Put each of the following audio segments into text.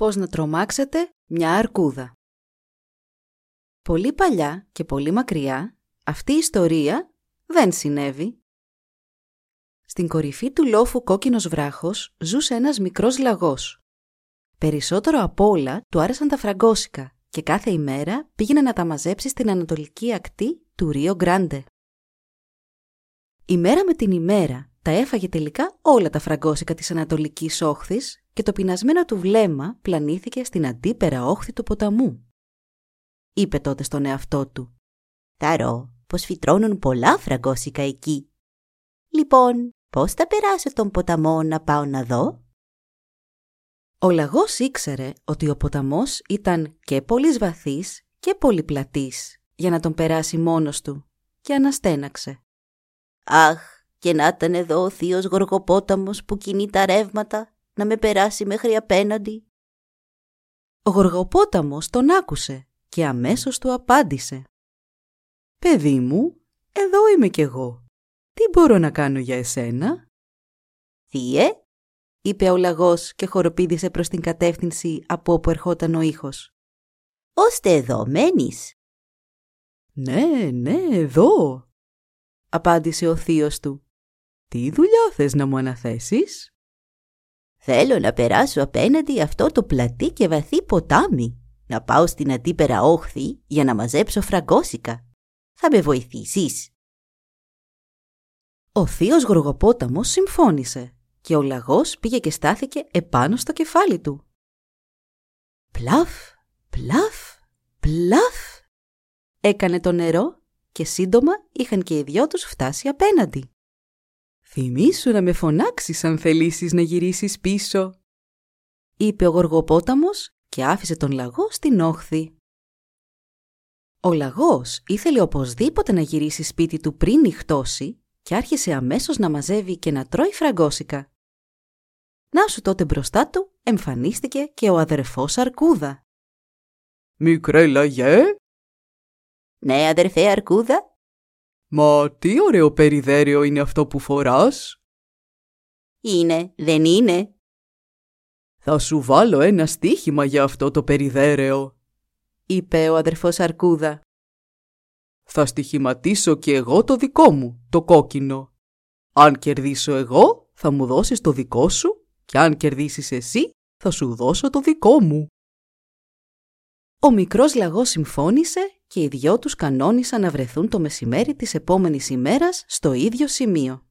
Πώς να τρομάξετε μια αρκούδα. Πολύ παλιά και πολύ μακριά, αυτή η ιστορία δεν συνέβη. Στην κορυφή του λόφου κόκκινος βράχος ζούσε ένας μικρός λαγός. Περισσότερο απ' όλα του άρεσαν τα φραγκόσικα και κάθε ημέρα πήγαινε να τα μαζέψει στην ανατολική ακτή του Ρίο Γκράντε. Η μέρα με την ημέρα τα έφαγε τελικά όλα τα φραγκόσικα της ανατολικής όχθης και το πεινασμένο του βλέμμα πλανήθηκε στην αντίπερα όχθη του ποταμού. Είπε τότε στον εαυτό του «Θαρώ πως φυτρώνουν πολλά φραγκόσικα εκεί. Λοιπόν, πώς θα περάσω τον ποταμό να πάω να δω» Ο λαγός ήξερε ότι ο ποταμός ήταν και πολύ βαθύς και πολύ πλατής για να τον περάσει μόνος του και αναστέναξε. «Αχ, και να ήταν εδώ ο θείος γοργοπόταμος που κινεί τα ρεύματα να με περάσει μέχρι απέναντι». Ο γοργοπόταμος τον άκουσε και αμέσως του απάντησε. «Παιδί μου, εδώ είμαι κι εγώ. Τι μπορώ να κάνω για εσένα» «Θύε», είπε ο λαγός και χοροπήδησε προς την κατεύθυνση από όπου ερχόταν ο ήχος. «Ώστε εδώ μένεις» «Ναι, ναι, εδώ», απάντησε ο θείος του. «Τι δουλειά θες να μου αναθέσεις» «Θέλω να περάσω απέναντι αυτό το πλατή και βαθύ ποτάμι, να πάω στην αντίπερα όχθη για να μαζέψω φραγκόσικα. Θα με βοηθήσεις» Ο θείος Γοργοπόταμος συμφώνησε και ο λαγός πήγε και στάθηκε επάνω στο κεφάλι του. Πλαφ, πλαφ, πλαφ έκανε το νερό και σύντομα είχαν και οι δυο τους φτάσει απέναντι. «Θυμήσου να με φωνάξεις αν θελήσεις να γυρίσεις πίσω», είπε ο γοργοπόταμος και άφησε τον λαγό στην όχθη. Ο λαγός ήθελε οπωσδήποτε να γυρίσει σπίτι του πριν νυχτώσει και άρχισε αμέσως να μαζεύει και να τρώει φραγκόσικα. Να σου τότε μπροστά του εμφανίστηκε και ο αδερφός Αρκούδα. «Μικρέ λαγέ», «Ναι, αδερφέ Αρκούδα». «Μα τι ωραίο περιδέριο είναι αυτό που φοράς». «Είναι, δεν είναι». «Θα σου βάλω ένα στίχημα για αυτό το περιδέρεο», είπε ο αδερφός Αρκούδα. «Θα στοιχηματίσω και εγώ το δικό μου, το κόκκινο. Αν κερδίσω εγώ, θα μου δώσεις το δικό σου και αν κερδίσεις εσύ, θα σου δώσω το δικό μου». Ο μικρός λαγός συμφώνησε και οι δυο τους κανόνισαν να βρεθούν το μεσημέρι της επόμενης ημέρας στο ίδιο σημείο.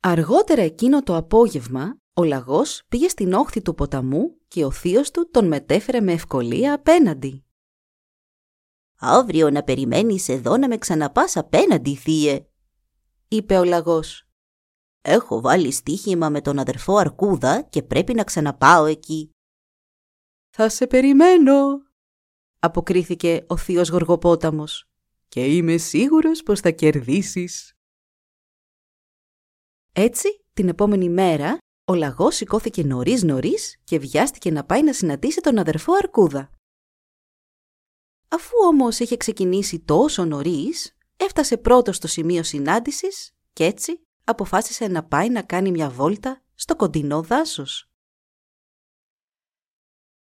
Αργότερα εκείνο το απόγευμα, ο λαγός πήγε στην όχθη του ποταμού και ο θείος του τον μετέφερε με ευκολία απέναντι. «Αύριο να περιμένεις εδώ να με ξαναπάς απέναντι, θύε», είπε ο λαγός. «Έχω βάλει στοίχημα με τον αδερφό Αρκούδα και πρέπει να ξαναπάω εκεί». «Θα σε περιμένω», αποκρίθηκε ο θείος Γοργοπόταμος. «Και είμαι σίγουρος πως θα κερδίσεις». Έτσι, την επόμενη μέρα, ο λαγός σηκώθηκε νωρίς νωρίς και βιάστηκε να πάει να συναντήσει τον αδερφό Αρκούδα. Αφού όμως είχε ξεκινήσει τόσο νωρίς, έφτασε πρώτος στο σημείο συνάντησης και έτσι αποφάσισε να πάει να κάνει μια βόλτα στο κοντινό δάσος.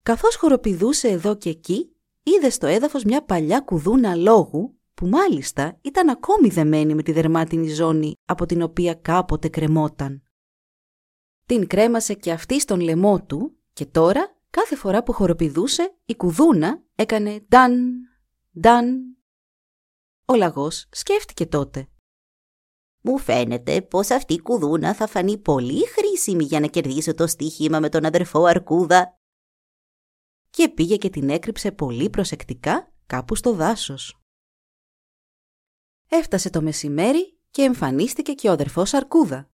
Καθώς χοροπηδούσε εδώ και εκεί, είδε στο έδαφος μια παλιά κουδούνα λόγου που μάλιστα ήταν ακόμη δεμένη με τη δερμάτινη ζώνη από την οποία κάποτε κρεμόταν. Την κρέμασε και αυτή στον λαιμό του και τώρα κάθε φορά που χοροπηδούσε η κουδούνα έκανε «νταν, νταν». Ο λαγός σκέφτηκε τότε. «Μου φαίνεται πως αυτή η κουδούνα θα φανεί πολύ χρήσιμη για να κερδίσω το στοίχημα με τον αδερφό Αρκούδα και πήγε και την έκρυψε πολύ προσεκτικά κάπου στο δάσος. Έφτασε το μεσημέρι και εμφανίστηκε και ο αδερφός Αρκούδα.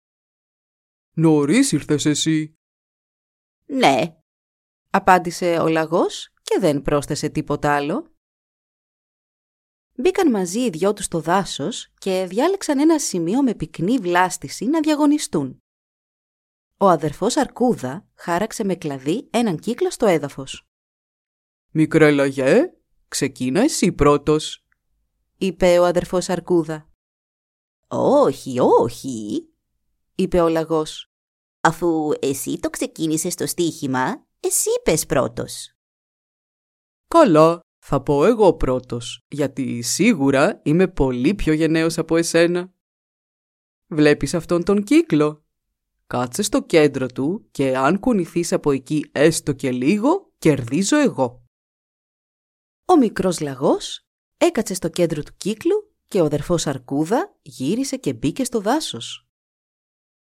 «Νωρίς ήρθες εσύ». «Ναι, απάντησε ο λαγός και δεν πρόσθεσε τίποτα άλλο. Μπήκαν μαζί οι δυο τους στο δάσος και διάλεξαν ένα σημείο με πυκνή βλάστηση να διαγωνιστούν. Ο αδερφός Αρκούδα χάραξε με κλαδί έναν κύκλο στο έδαφος. «Μικρέ λαγέ, ξεκίνα εσύ πρώτος», είπε ο αδερφός Αρκούδα. «Όχι, όχι», είπε ο λαγός. «Αφού εσύ το ξεκίνησες το στοίχημα, εσύ πες πρώτος». «Καλά, θα πω εγώ πρώτος, γιατί σίγουρα είμαι πολύ πιο γενναίος από εσένα. Βλέπεις αυτόν τον κύκλο; Κάτσε στο κέντρο του και αν κουνηθείς από εκεί έστω και λίγο, κερδίζω εγώ. Ο μικρός λαγός έκατσε στο κέντρο του κύκλου και ο αδερφός Αρκούδα γύρισε και μπήκε στο δάσος.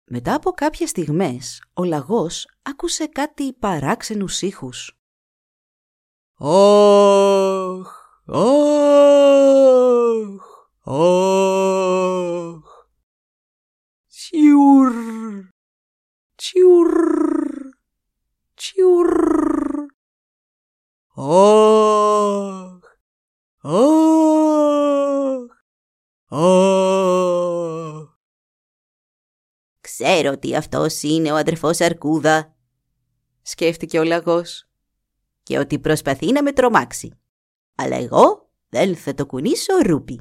Μετά από κάποιες στιγμές, ο λαγός άκουσε κάτι παράξενους ήχους. Αχ, αχ, αχ. Τσιουρ, τσιουρ, τσιουρ. Αχ, αχ, αχ. «Ξέρω ότι αυτός είναι ο αδερφός Αρκούδα», σκέφτηκε ο λαγός. «και ότι προσπαθεί να με τρομάξει. Αλλά εγώ δεν θα το κουνήσω ρούπι».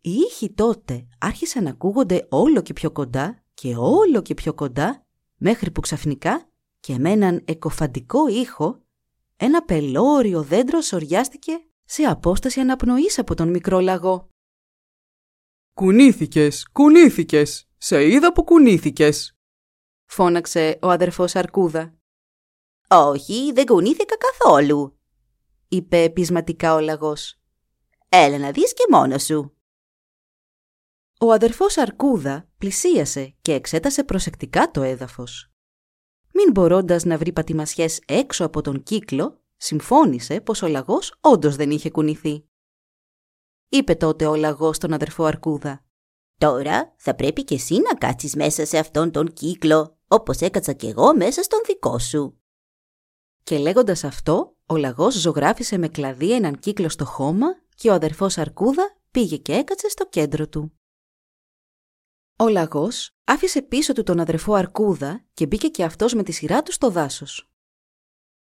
Οι ήχοι τότε άρχισαν να ακούγονται όλο και πιο κοντά και όλο και πιο κοντά, μέχρι που ξαφνικά και με έναν εκοφαντικό ήχο, ένα πελώριο δέντρο σοριάστηκε σε απόσταση αναπνοής από τον μικρό λαγό. Κουνήθηκες, κουνήθηκες, σε είδα που κουνήθηκες. Φώναξε ο αδερφός Αρκούδα. «Όχι, δεν κουνήθηκα καθόλου», είπε πεισματικά ο λαγός. «Έλα να δεις και μόνος σου». Ο αδερφός Αρκούδα πλησίασε και εξέτασε προσεκτικά το έδαφος. Μην μπορώντας να βρει πατημασιές έξω από τον κύκλο, συμφώνησε πως ο λαγός όντως δεν είχε κουνηθεί. Είπε τότε ο λαγός στον αδερφό Αρκούδα. «Τώρα θα πρέπει και εσύ να κάτσεις μέσα σε αυτόν τον κύκλο, όπως έκατσα κι εγώ μέσα στον δικό σου». Και λέγοντας αυτό, ο λαγός ζωγράφισε με κλαδί έναν κύκλο στο χώμα και ο αδερφός Αρκούδα πήγε και έκατσε στο κέντρο του. Ο λαγός άφησε πίσω του τον αδερφό Αρκούδα και μπήκε και αυτός με τη σειρά του στο δάσος.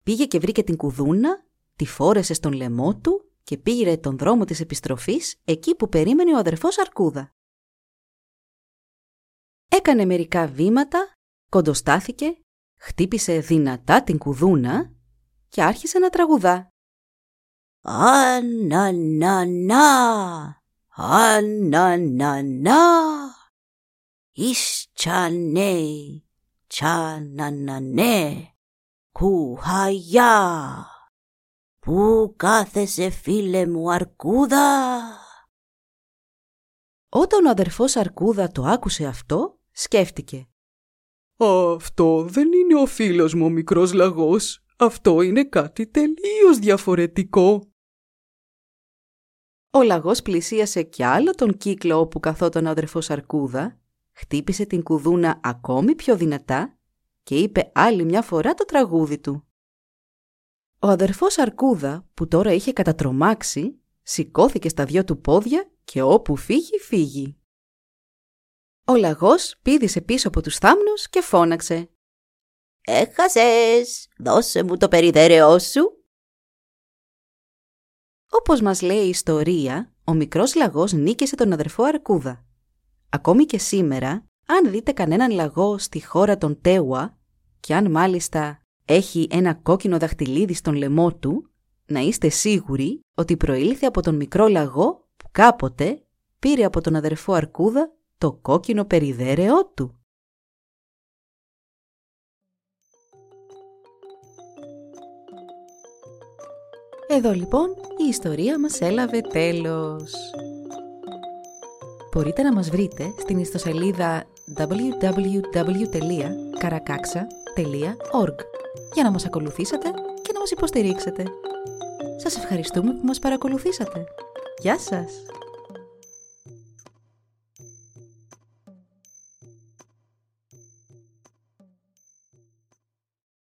Πήγε και βρήκε την κουδούνα, τη φόρεσε στον λαιμό του και πήρε τον δρόμο της επιστροφής εκεί που περίμενε ο αδερφός Αρκούδα. Έκανε μερικά βήματα, κοντοστάθηκε, χτύπησε δυνατά την κουδούνα και άρχισε να τραγουδά. «Ανανανά, ανανανά, Ιστσανέ, τσανανανέ, κουχαγιά. Πού κάθεσαι φίλε μου Αρκούδα; Όταν ο αδερφός Αρκούδα το άκουσε αυτό, σκέφτηκε. Αυτό δεν είναι ο φίλος μου ο μικρός λαγός. Αυτό είναι κάτι τελείως διαφορετικό. Ο λαγός πλησίασε κι άλλο τον κύκλο όπου καθόταν ο αδερφός Αρκούδα, χτύπησε την κουδούνα ακόμη πιο δυνατά και είπε άλλη μια φορά το τραγούδι του. Ο αδερφός Αρκούδα, που τώρα είχε κατατρομάξει, σηκώθηκε στα δυο του πόδια και όπου φύγει, φύγει. Ο λαγός πήδησε πίσω από τους θάμνους και φώναξε. «Έχασες! Δώσε μου το περιδέρεό σου!» Όπως μας λέει η ιστορία, ο μικρός λαγός νίκησε τον αδερφό Αρκούδα. Ακόμη και σήμερα, αν δείτε κανέναν λαγό στη χώρα των Τέουα και αν μάλιστα έχει ένα κόκκινο δαχτυλίδι στον λαιμό του, να είστε σίγουροι ότι προήλθε από τον μικρό λαγό που κάποτε πήρε από τον αδερφό Αρκούδα το κόκκινο περιδέρεό του. Εδώ λοιπόν η ιστορία μας έλαβε τέλος. Μπορείτε να μας βρείτε στην ιστοσελίδα www.karakaksa.org για να μας ακολουθήσετε και να μας υποστηρίξετε. Σας ευχαριστούμε που μας παρακολουθήσατε. Γεια σας!